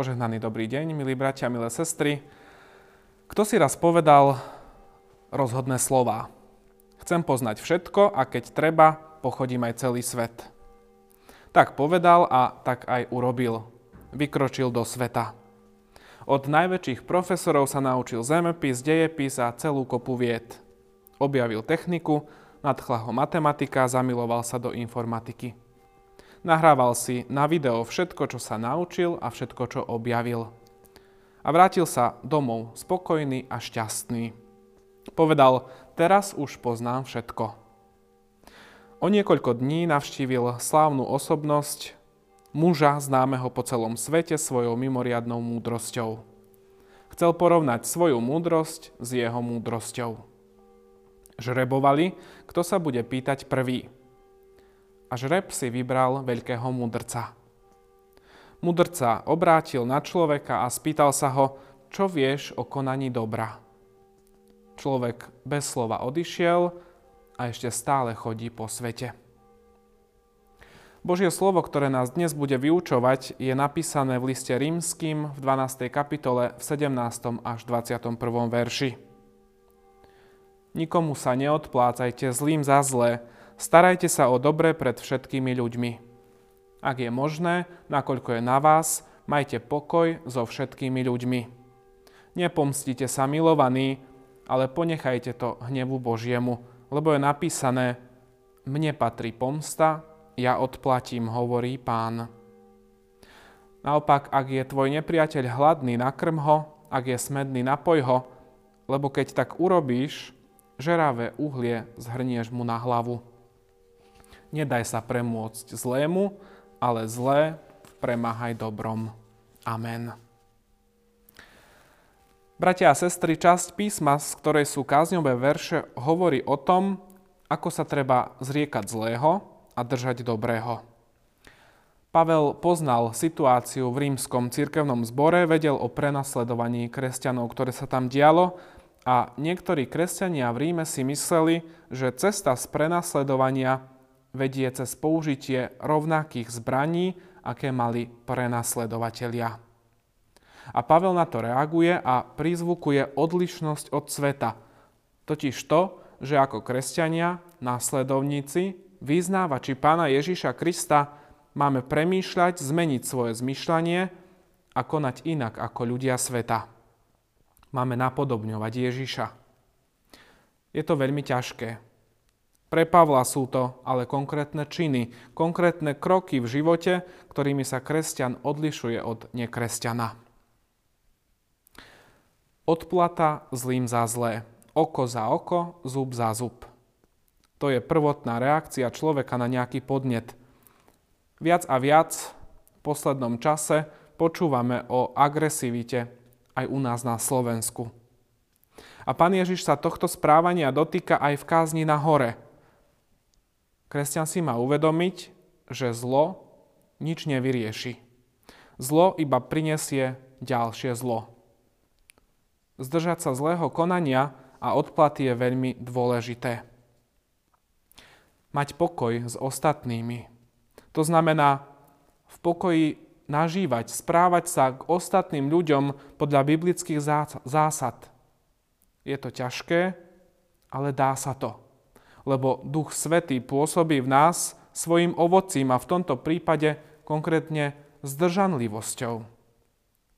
Požehnaný dobrý deň, milí bratia, milé sestry. Kto si raz povedal rozhodné slova? Chcem poznať všetko a keď treba, pochodím aj celý svet. Tak povedal a tak aj urobil. Vykročil do sveta. Od najväčších profesorov sa naučil zemepis, dejepis a celú kopu vied. Objavil techniku, nadchla ho matematika, zamiloval sa do informatiky. Nahrával si na video všetko, čo sa naučil a všetko, čo objavil. A vrátil sa domov spokojný a šťastný. Povedal, teraz už poznám všetko. O niekoľko dní navštívil slávnu osobnosť, muža známeho po celom svete svojou mimoriadnou múdrosťou. Chcel porovnať svoju múdrosť s jeho múdrosťou. Žrebovali, kto sa bude pýtať prvý – a žreb si vybral veľkého mudrca. Mudrca obrátil na človeka a spýtal sa ho, čo vieš o konaní dobra. Človek bez slova odišiel a ešte stále chodí po svete. Božie slovo, ktoré nás dnes bude vyučovať, je napísané v liste rímským v 12. kapitole v 17. až 21. verši. Nikomu sa neodplácajte zlým za zlé, Starajte sa o dobre pred všetkými ľuďmi. Ak je možné, nakoľko je na vás, majte pokoj so všetkými ľuďmi. Nepomstite sa milovaní, ale ponechajte to hnevu Božiemu, lebo je napísané, mne patrí pomsta, ja odplatím, hovorí pán. Naopak, ak je tvoj nepriateľ hladný, nakrm ho, ak je smedný, napoj ho, lebo keď tak urobíš, žeravé uhlie zhrnieš mu na hlavu. Nedaj sa premôcť zlému, ale zlé premáhaj dobrom. Amen. Bratia a sestry, časť písma, z ktorej sú kázňové verše, hovorí o tom, ako sa treba zriekať zlého a držať dobrého. Pavel poznal situáciu v rímskom cirkevnom zbore, vedel o prenasledovaní kresťanov, ktoré sa tam dialo a niektorí kresťania v Ríme si mysleli, že cesta z prenasledovania vedie cez použitie rovnakých zbraní, aké mali prenasledovatelia. A Pavel na to reaguje a prizvukuje odlišnosť od sveta. Totiž to, že ako kresťania, následovníci, vyznávači pána Ježiša Krista máme premýšľať, zmeniť svoje zmyšľanie a konať inak ako ľudia sveta. Máme napodobňovať Ježiša. Je to veľmi ťažké, pre Pavla sú to ale konkrétne činy, konkrétne kroky v živote, ktorými sa kresťan odlišuje od nekresťana. Odplata zlým za zlé. Oko za oko, zub za zub. To je prvotná reakcia človeka na nejaký podnet. Viac a viac v poslednom čase počúvame o agresivite aj u nás na Slovensku. A pán Ježiš sa tohto správania dotýka aj v kázni na hore – Kresťan si má uvedomiť, že zlo nič nevyrieši. Zlo iba prinesie ďalšie zlo. Zdržať sa zlého konania a odplaty je veľmi dôležité. Mať pokoj s ostatnými. To znamená v pokoji nažívať, správať sa k ostatným ľuďom podľa biblických zásad. Je to ťažké, ale dá sa to lebo Duch Svetý pôsobí v nás svojim ovocím a v tomto prípade konkrétne zdržanlivosťou.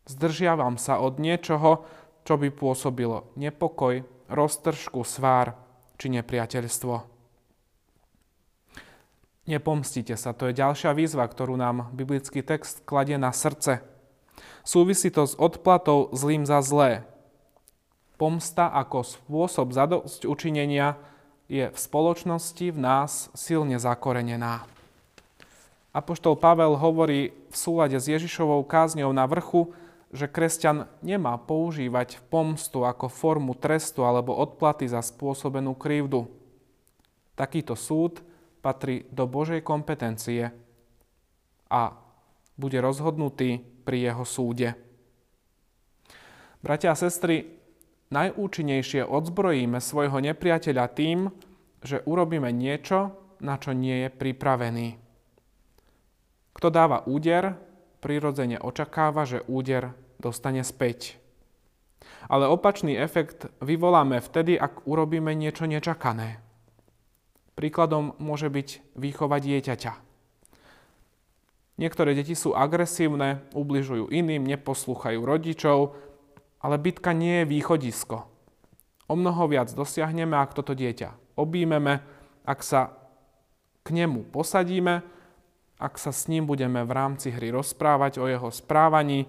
Zdržiavam sa od niečoho, čo by pôsobilo nepokoj, roztržku, svár či nepriateľstvo. Nepomstite sa, to je ďalšia výzva, ktorú nám biblický text kladie na srdce. Súvisí to s odplatou zlým za zlé. Pomsta ako spôsob zadosť učinenia je v spoločnosti v nás silne zakorenená. Apoštol Pavel hovorí v súlade s Ježišovou kázňou na vrchu, že kresťan nemá používať pomstu ako formu trestu alebo odplaty za spôsobenú krivdu. Takýto súd patrí do Božej kompetencie a bude rozhodnutý pri jeho súde. Bratia a sestry, najúčinnejšie odzbrojíme svojho nepriateľa tým, že urobíme niečo, na čo nie je pripravený. Kto dáva úder, prirodzene očakáva, že úder dostane späť. Ale opačný efekt vyvoláme vtedy, ak urobíme niečo nečakané. Príkladom môže byť výchova dieťaťa. Niektoré deti sú agresívne, ubližujú iným, neposlúchajú rodičov, ale bitka nie je východisko. O mnoho viac dosiahneme, ak toto dieťa objímeme, ak sa k nemu posadíme, ak sa s ním budeme v rámci hry rozprávať o jeho správaní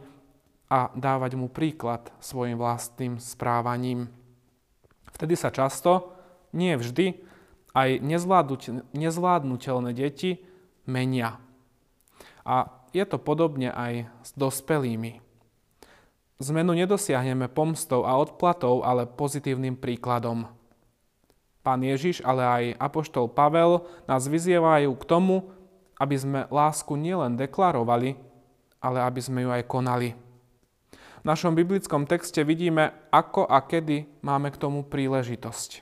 a dávať mu príklad svojim vlastným správaním. Vtedy sa často, nie vždy, aj nezvládnutelné deti menia. A je to podobne aj s dospelými. Zmenu nedosiahneme pomstou a odplatou, ale pozitívnym príkladom. Pán Ježiš, ale aj Apoštol Pavel nás vyzývajú k tomu, aby sme lásku nielen deklarovali, ale aby sme ju aj konali. V našom biblickom texte vidíme, ako a kedy máme k tomu príležitosť.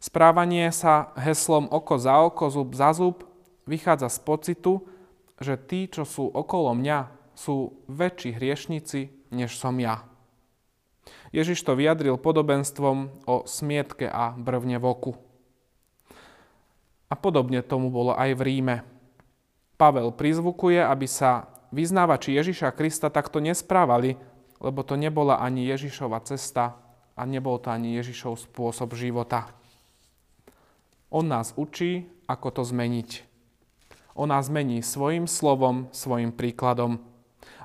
Správanie sa heslom oko za oko, zub za zub vychádza z pocitu, že tí, čo sú okolo mňa, sú väčší hriešnici, než som ja. Ježiš to vyjadril podobenstvom o smietke a brvne v oku. A podobne tomu bolo aj v Ríme. Pavel prizvukuje, aby sa vyznávači Ježiša Krista takto nesprávali, lebo to nebola ani Ježišova cesta a nebol to ani Ježišov spôsob života. On nás učí, ako to zmeniť. On nás mení svojim slovom, svojim príkladom.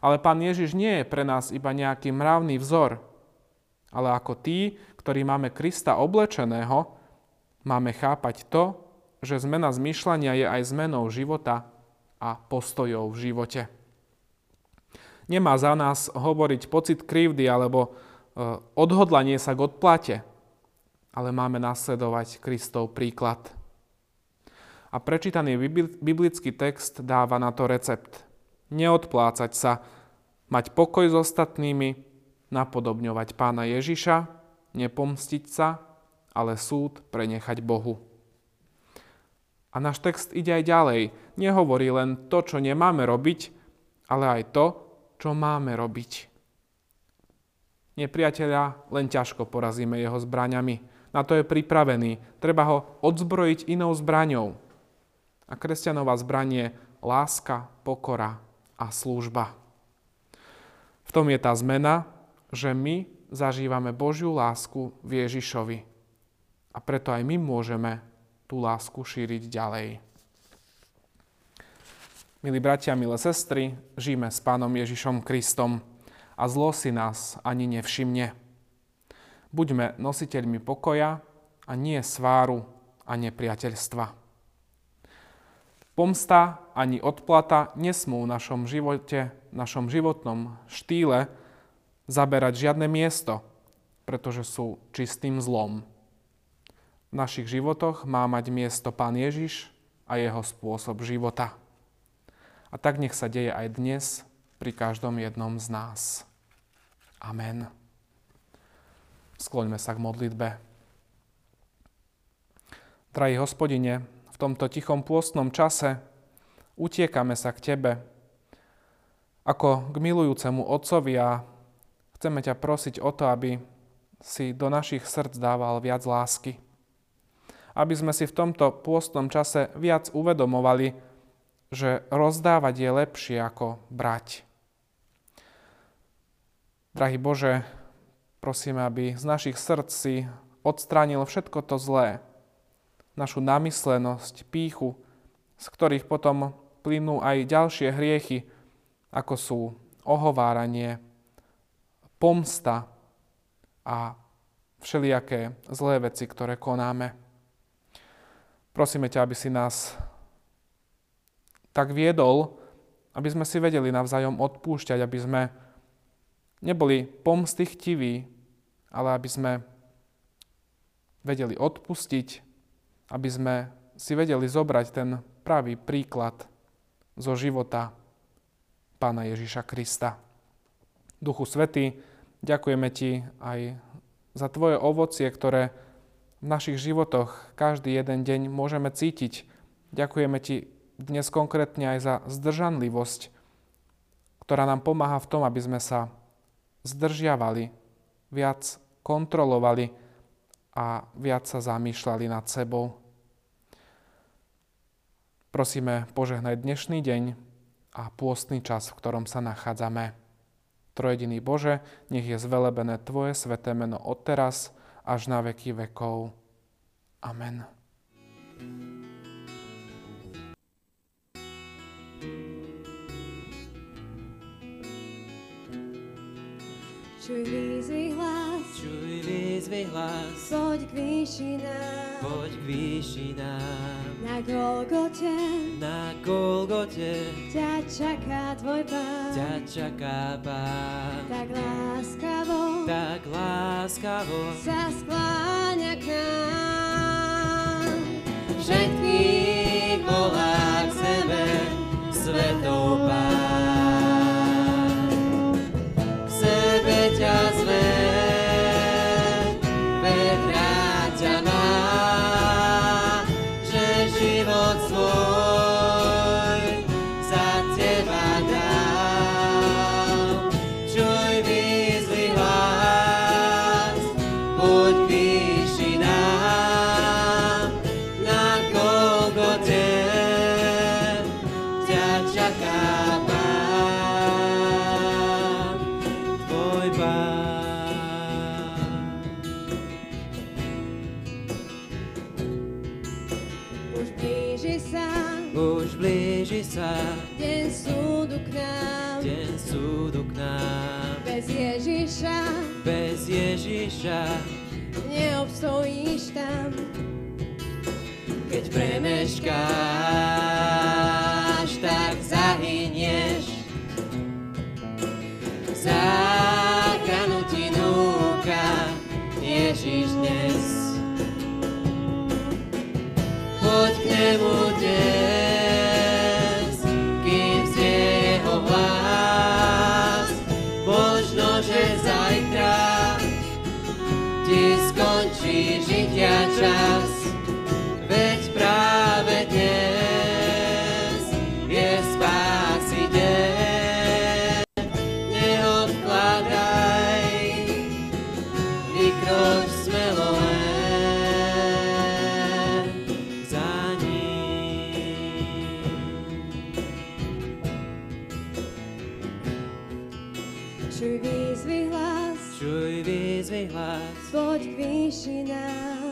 Ale pán Ježiš nie je pre nás iba nejaký mravný vzor, ale ako tí, ktorí máme Krista oblečeného, máme chápať to, že zmena zmýšľania je aj zmenou života a postojov v živote. Nemá za nás hovoriť pocit krivdy alebo e, odhodlanie sa k odplate, ale máme nasledovať Kristov príklad. A prečítaný biblický text dáva na to recept. Neodplácať sa, mať pokoj s ostatnými, napodobňovať pána Ježiša, nepomstiť sa, ale súd prenechať Bohu. A náš text ide aj ďalej. Nehovorí len to, čo nemáme robiť, ale aj to, čo máme robiť. Nepriateľa len ťažko porazíme jeho zbraňami. Na to je pripravený. Treba ho odzbrojiť inou zbraňou. A kresťanová zbraň je láska, pokora a služba. V tom je tá zmena, že my zažívame Božiu lásku v Ježišovi. A preto aj my môžeme tú lásku šíriť ďalej. Milí bratia, milé sestry, žijeme s Pánom Ježišom Kristom a zlo si nás ani nevšimne. Buďme nositeľmi pokoja a nie sváru a nepriateľstva. Pomsta ani odplata nesmú v našom živote, v našom životnom štýle zaberať žiadne miesto, pretože sú čistým zlom. V našich životoch má mať miesto Pán Ježiš a jeho spôsob života. A tak nech sa deje aj dnes pri každom jednom z nás. Amen. Skloňme sa k modlitbe. Drahý hospodine, tomto tichom pôstnom čase utiekame sa k Tebe, ako k milujúcemu Otcovi a Chceme ťa prosiť o to, aby si do našich srdc dával viac lásky. Aby sme si v tomto pôstnom čase viac uvedomovali, že rozdávať je lepšie ako brať. Drahý Bože, prosíme, aby z našich srdc odstránil všetko to zlé, našu namyslenosť, píchu, z ktorých potom plynú aj ďalšie hriechy, ako sú ohováranie, pomsta a všelijaké zlé veci, ktoré konáme. Prosíme ťa, aby si nás tak viedol, aby sme si vedeli navzájom odpúšťať, aby sme neboli pomsty chtiví, ale aby sme vedeli odpustiť, aby sme si vedeli zobrať ten pravý príklad zo života Pána Ježiša Krista. Duchu Svety, Ďakujeme Ti aj za Tvoje ovocie, ktoré v našich životoch každý jeden deň môžeme cítiť. Ďakujeme Ti dnes konkrétne aj za zdržanlivosť, ktorá nám pomáha v tom, aby sme sa zdržiavali, viac kontrolovali a viac sa zamýšľali nad sebou. Prosíme, požehnaj dnešný deň a pôstny čas, v ktorom sa nachádzame. Trojediný Bože, nech je zvelebené Tvoje sveté meno odteraz až na veky vekov. Amen. Čuj výzvy hlas, Čuj výzvy hlas, poď k výšinám, poď k výšinám. na Golgote Na Golgote ťa čaká tvoj pán. ťa čaká Pán. Tak láskavo Tak láskavo sa skláňa k nám. Všetkých volá k sebe, svetou Ježiša,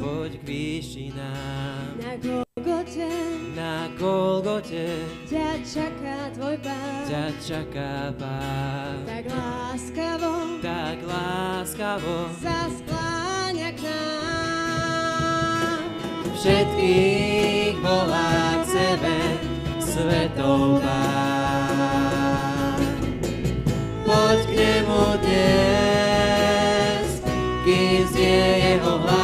poď k výšinám. Na Golgote Na Golgote ťa čaká tvoj pán. ťa čaká Pán. Tak láskavo Tak láskavo sa skláňa k nám. všetkých volá k sebe svetou Pán. Poď k nemu dnes, kým znie jeho hlas.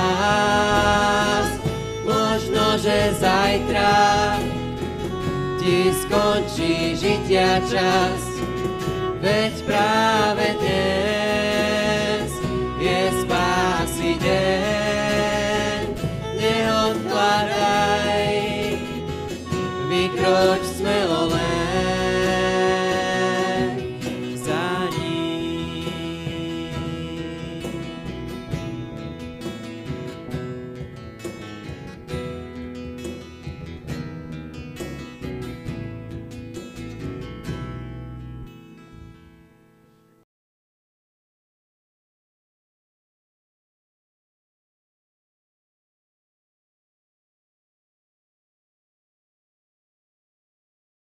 ti skončí žitia čas, veď práve dnes.